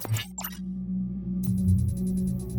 Connection established.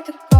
got to go.